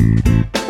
Mm-hmm.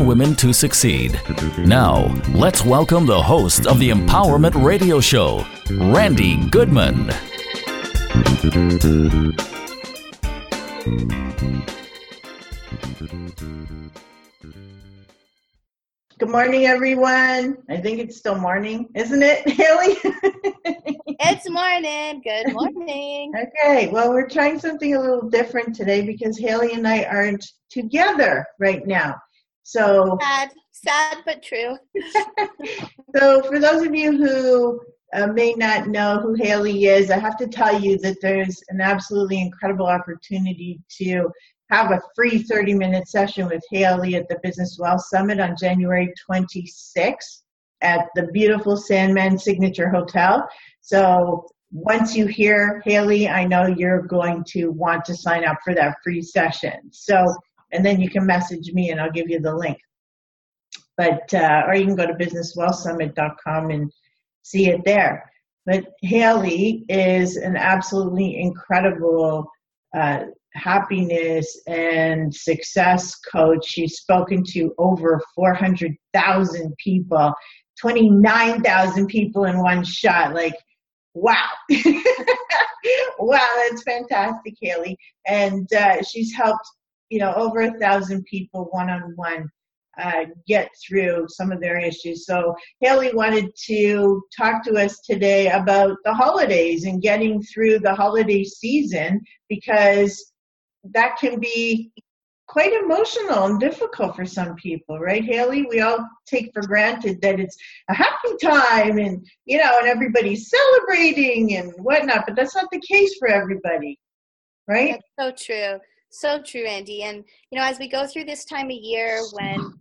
Women to Succeed. Now, let's welcome the host of the Empowerment Radio Show, Randi Goodman. Good morning, everyone. I think it's still morning, isn't it, Hailey? it's morning. Good morning. okay, well, we're trying something a little different today because Hailey and I aren't together right now. So sad, sad but true. so, for those of you who uh, may not know who Hailey is, I have to tell you that there's an absolutely incredible opportunity to have a free 30 minute session with Hailey at the Business Wealth Summit on January 26th at the beautiful Sandman Signature Hotel. So once you hear Hailey, I know you're going to want to sign up for that free session. So, and then you can message me and I'll give you the link. But, uh, or you can go to businesswealthsummit.com and see it there. But Hailey is an absolutely incredible uh, happiness and success coach. She's spoken to over 400,000 people, 29,000 people in one shot. Like, wow. wow, that's fantastic, Hailey. And uh, she's helped, you know, over a thousand people one on one get through some of their issues. So Hailey wanted to talk to us today about the holidays and getting through the holiday season because that can be quite emotional and difficult for some people, right, Haley? We all take for granted that it's a happy time and, you know, and everybody's celebrating and whatnot, but that's not the case for everybody, right? That's so true. So true, Andy. And, you know, as we go through this time of year when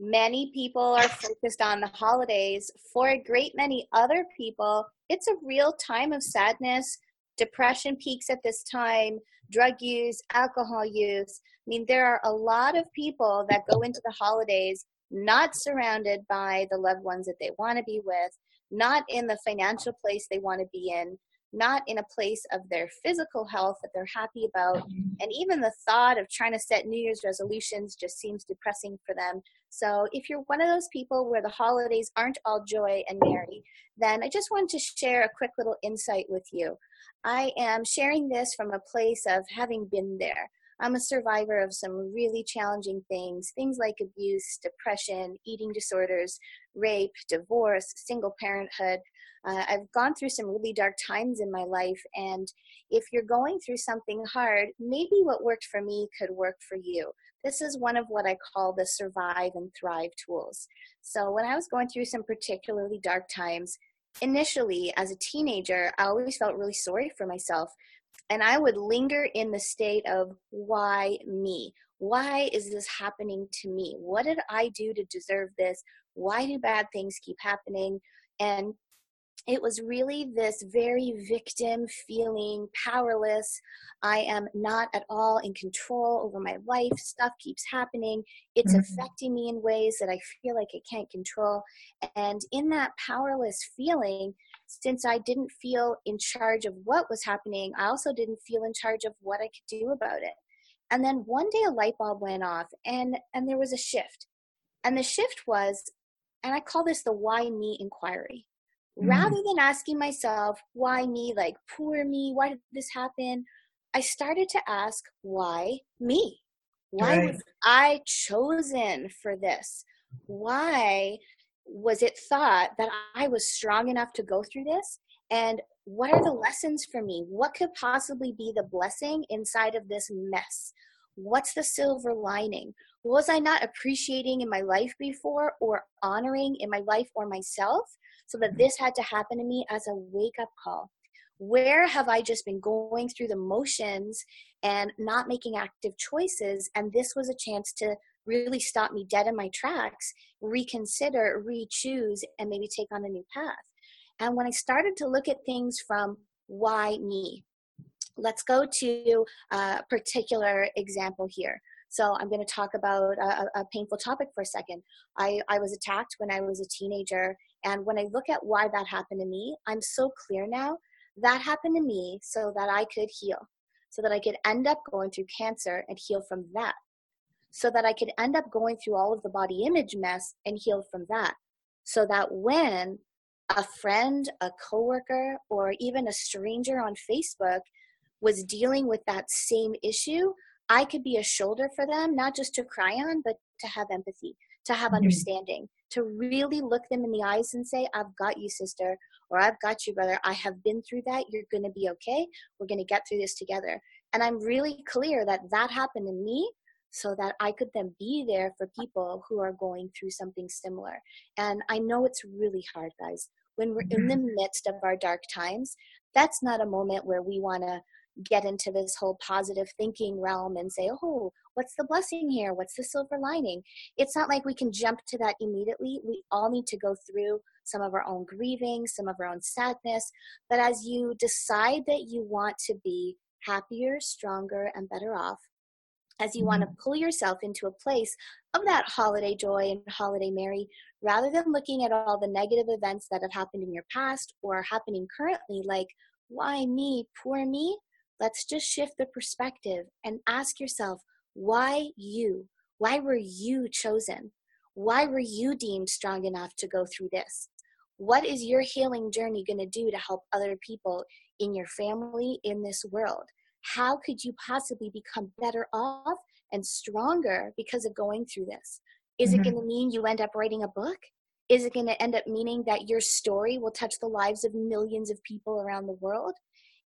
many people are focused on the holidays, for a great many other people, it's a real time of sadness. Depression peaks at this time, drug use, alcohol use. I mean, there are a lot of people that go into the holidays not surrounded by the loved ones that they want to be with, not in the financial place they want to be in, not in a place of their physical health that they're happy about. Mm-hmm. And even the thought of trying to set New Year's resolutions just seems depressing for them. So, if you're one of those people where the holidays aren't all joy and merry, then I just wanted to share a quick little insight with you. I am sharing this from a place of having been there. I'm a survivor of some really challenging things, things like abuse, depression, eating disorders, rape, divorce, single parenthood. Uh, I've gone through some really dark times in my life, and if you're going through something hard, maybe what worked for me could work for you. This is one of what I call the survive and thrive tools. So, when I was going through some particularly dark times, initially as a teenager, I always felt really sorry for myself. And I would linger in the state of why me? Why is this happening to me? What did I do to deserve this? Why do bad things keep happening? And it was really this very victim feeling, powerless. I am not at all in control over my life. Stuff keeps happening. It's mm-hmm. affecting me in ways that I feel like I can't control. And in that powerless feeling, since I didn't feel in charge of what was happening, I also didn't feel in charge of what I could do about it. And then one day a light bulb went off and, and there was a shift. And the shift was, and I call this the why me inquiry mm. rather than asking myself, why me? Like, poor me, why did this happen? I started to ask, why me? Why right. was I chosen for this? Why was it thought that I was strong enough to go through this? And what are the lessons for me? What could possibly be the blessing inside of this mess? What's the silver lining? Was I not appreciating in my life before or honoring in my life or myself? So that this had to happen to me as a wake up call. Where have I just been going through the motions and not making active choices? And this was a chance to really stop me dead in my tracks, reconsider, re choose, and maybe take on a new path. And when I started to look at things from why me, let's go to a particular example here. So I'm going to talk about a, a, painful topic for a second. I, I was attacked when I was a teenager. And when I look at why that happened to me, I'm so clear now that happened to me so that I could heal, so that I could end up going through cancer and heal from that, so that I could end up going through all of the body image mess and heal from that, so that when a friend, a coworker, or even a stranger on Facebook was dealing with that same issue, I could be a shoulder for them, not just to cry on, but to have empathy, to have mm-hmm. understanding, to really look them in the eyes and say, I've got you, sister, or I've got you, brother. I have been through that. You're going to be okay. We're going to get through this together. And I'm really clear that that happened to me so that I could then be there for people who are going through something similar. And I know it's really hard, guys. When we're in the mm-hmm. midst of our dark times, that's not a moment where we want to get into this whole positive thinking realm and say, oh, what's the blessing here? What's the silver lining? It's not like we can jump to that immediately. We all need to go through some of our own grieving, some of our own sadness. But as you decide that you want to be happier, stronger, and better off, as you want to mm-hmm. pull yourself into a place of that holiday joy and holiday merry, rather than looking at all the negative events that have happened in your past or are happening currently, like, why me, poor me? let's just shift the perspective and ask yourself why you? Why were you chosen? Why were you deemed strong enough to go through this? What is your healing journey going to do to help other people in your family, in this world? How could you possibly become better off and stronger because of going through this? Is mm-hmm. it going to mean you end up writing a book? Is it going to end up meaning that your story will touch the lives of millions of people around the world?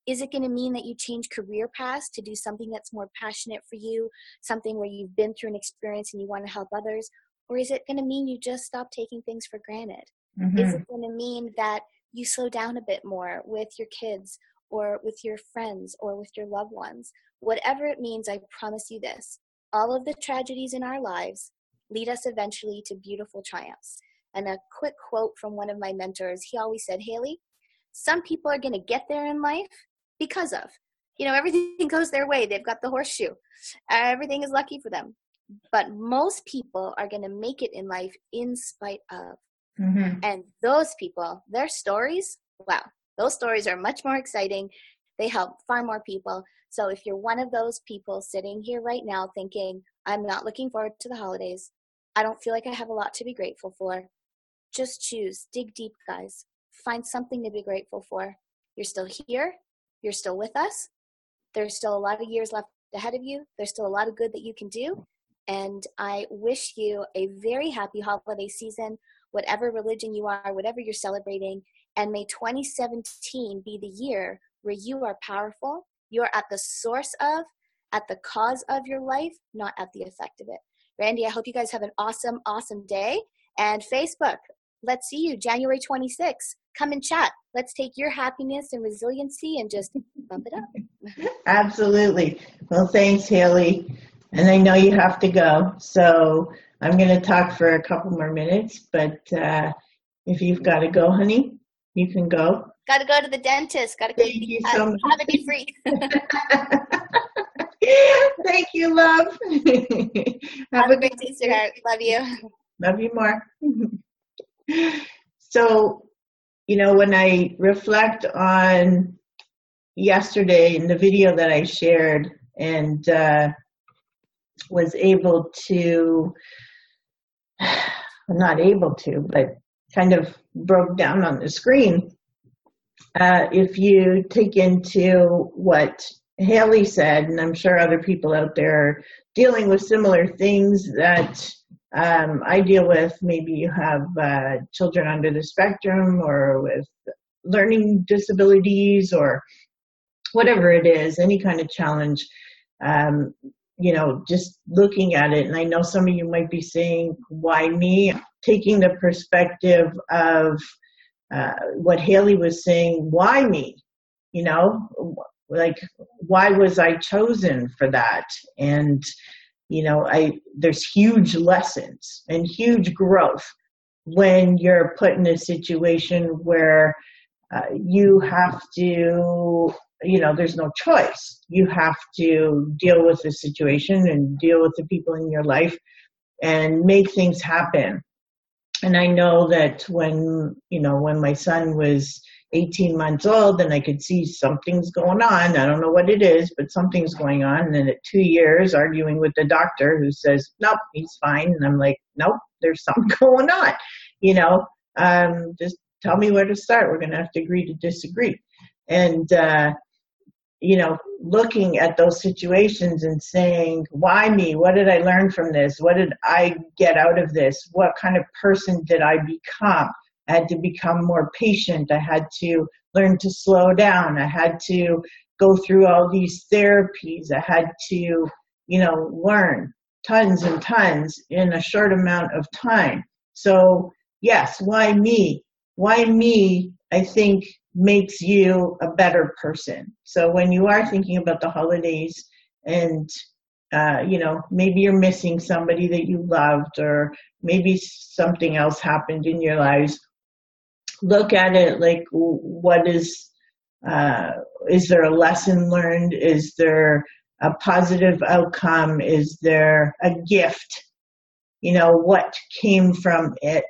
Is it going to mean that you change career paths to do something that's more passionate for you, something where you've been through an experience and you want to help others? Or is it going to mean you just stop taking things for granted? Mm-hmm. Is it going to mean that you slow down a bit more with your kids or with your friends or with your loved ones? Whatever it means, I promise you this all of the tragedies in our lives lead us eventually to beautiful triumphs. And a quick quote from one of my mentors he always said, Hailey, some people are going to get there in life because of. You know, everything goes their way. They've got the horseshoe. Everything is lucky for them. But most people are going to make it in life in spite of. Mm-hmm. And those people, their stories, wow, those stories are much more exciting. They help far more people. So if you're one of those people sitting here right now thinking, I'm not looking forward to the holidays, I don't feel like I have a lot to be grateful for, just choose, dig deep, guys. Find something to be grateful for. You're still here. You're still with us. There's still a lot of years left ahead of you. There's still a lot of good that you can do. And I wish you a very happy holiday season, whatever religion you are, whatever you're celebrating. And may 2017 be the year where you are powerful, you are at the source of, at the cause of your life, not at the effect of it. Randi, I hope you guys have an awesome, awesome day. And Facebook, let's see you January 26th come and chat. Let's take your happiness and resiliency and just bump it up. Absolutely. Well, thanks, Hailey. And I know you have to go, so I'm going to talk for a couple more minutes. But uh, if you've got to go, honey, you can go. Got to go to the dentist. Got to go. Thank you have, so much. Have it be free. Thank you, love. have, have a great day, sweetheart. Love you. Love you more. So you know, when I reflect on yesterday in the video that I shared and uh, was able to, not able to, but kind of broke down on the screen. Uh, if you take into what Hailey said, and I'm sure other people out there are dealing with similar things that um, I deal with maybe you have uh, children under the spectrum or with learning disabilities or whatever it is, any kind of challenge. Um, you know, just looking at it, and I know some of you might be saying, why me? Taking the perspective of uh, what Hailey was saying, why me? you know, like why was I chosen for that? And you know, I there's huge lessons and huge growth when you're put in a situation where uh, you have to you know there's no choice. You have to deal with the situation and deal with the people in your life and make things happen. And i know that when you know when my son was 18 months old and i could see something's going on i don't know what it is but something's going on and then at two years arguing with the doctor who says nope he's fine and i'm like nope there's something going on you know um, just tell me where to start we're going to have to agree to disagree and uh, you know, looking at those situations and saying, why me? What did I learn from this? What did I get out of this? What kind of person did I become? I had to become more patient. I had to learn to slow down. I had to go through all these therapies. I had to, you know, learn tons and tons in a short amount of time. So, yes, why me? Why me? I think makes you a better person. So when you are thinking about the holidays and uh, you know, maybe you're missing somebody that you loved, or maybe something else happened in your lives. Look at it like, what is, uh, is there a lesson learned? Is there a positive outcome? Is there a gift? You know, what came from it?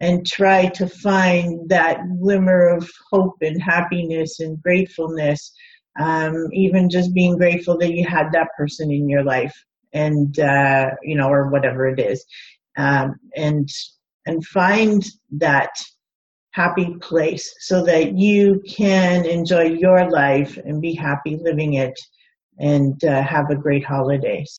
and try to find that glimmer of hope and happiness and gratefulness. Um, even just being grateful that you had that person in your life and, uh, you know, or whatever it is. Um, and, and find that happy place so that you can enjoy your life and be happy living it and uh, have a great holidays.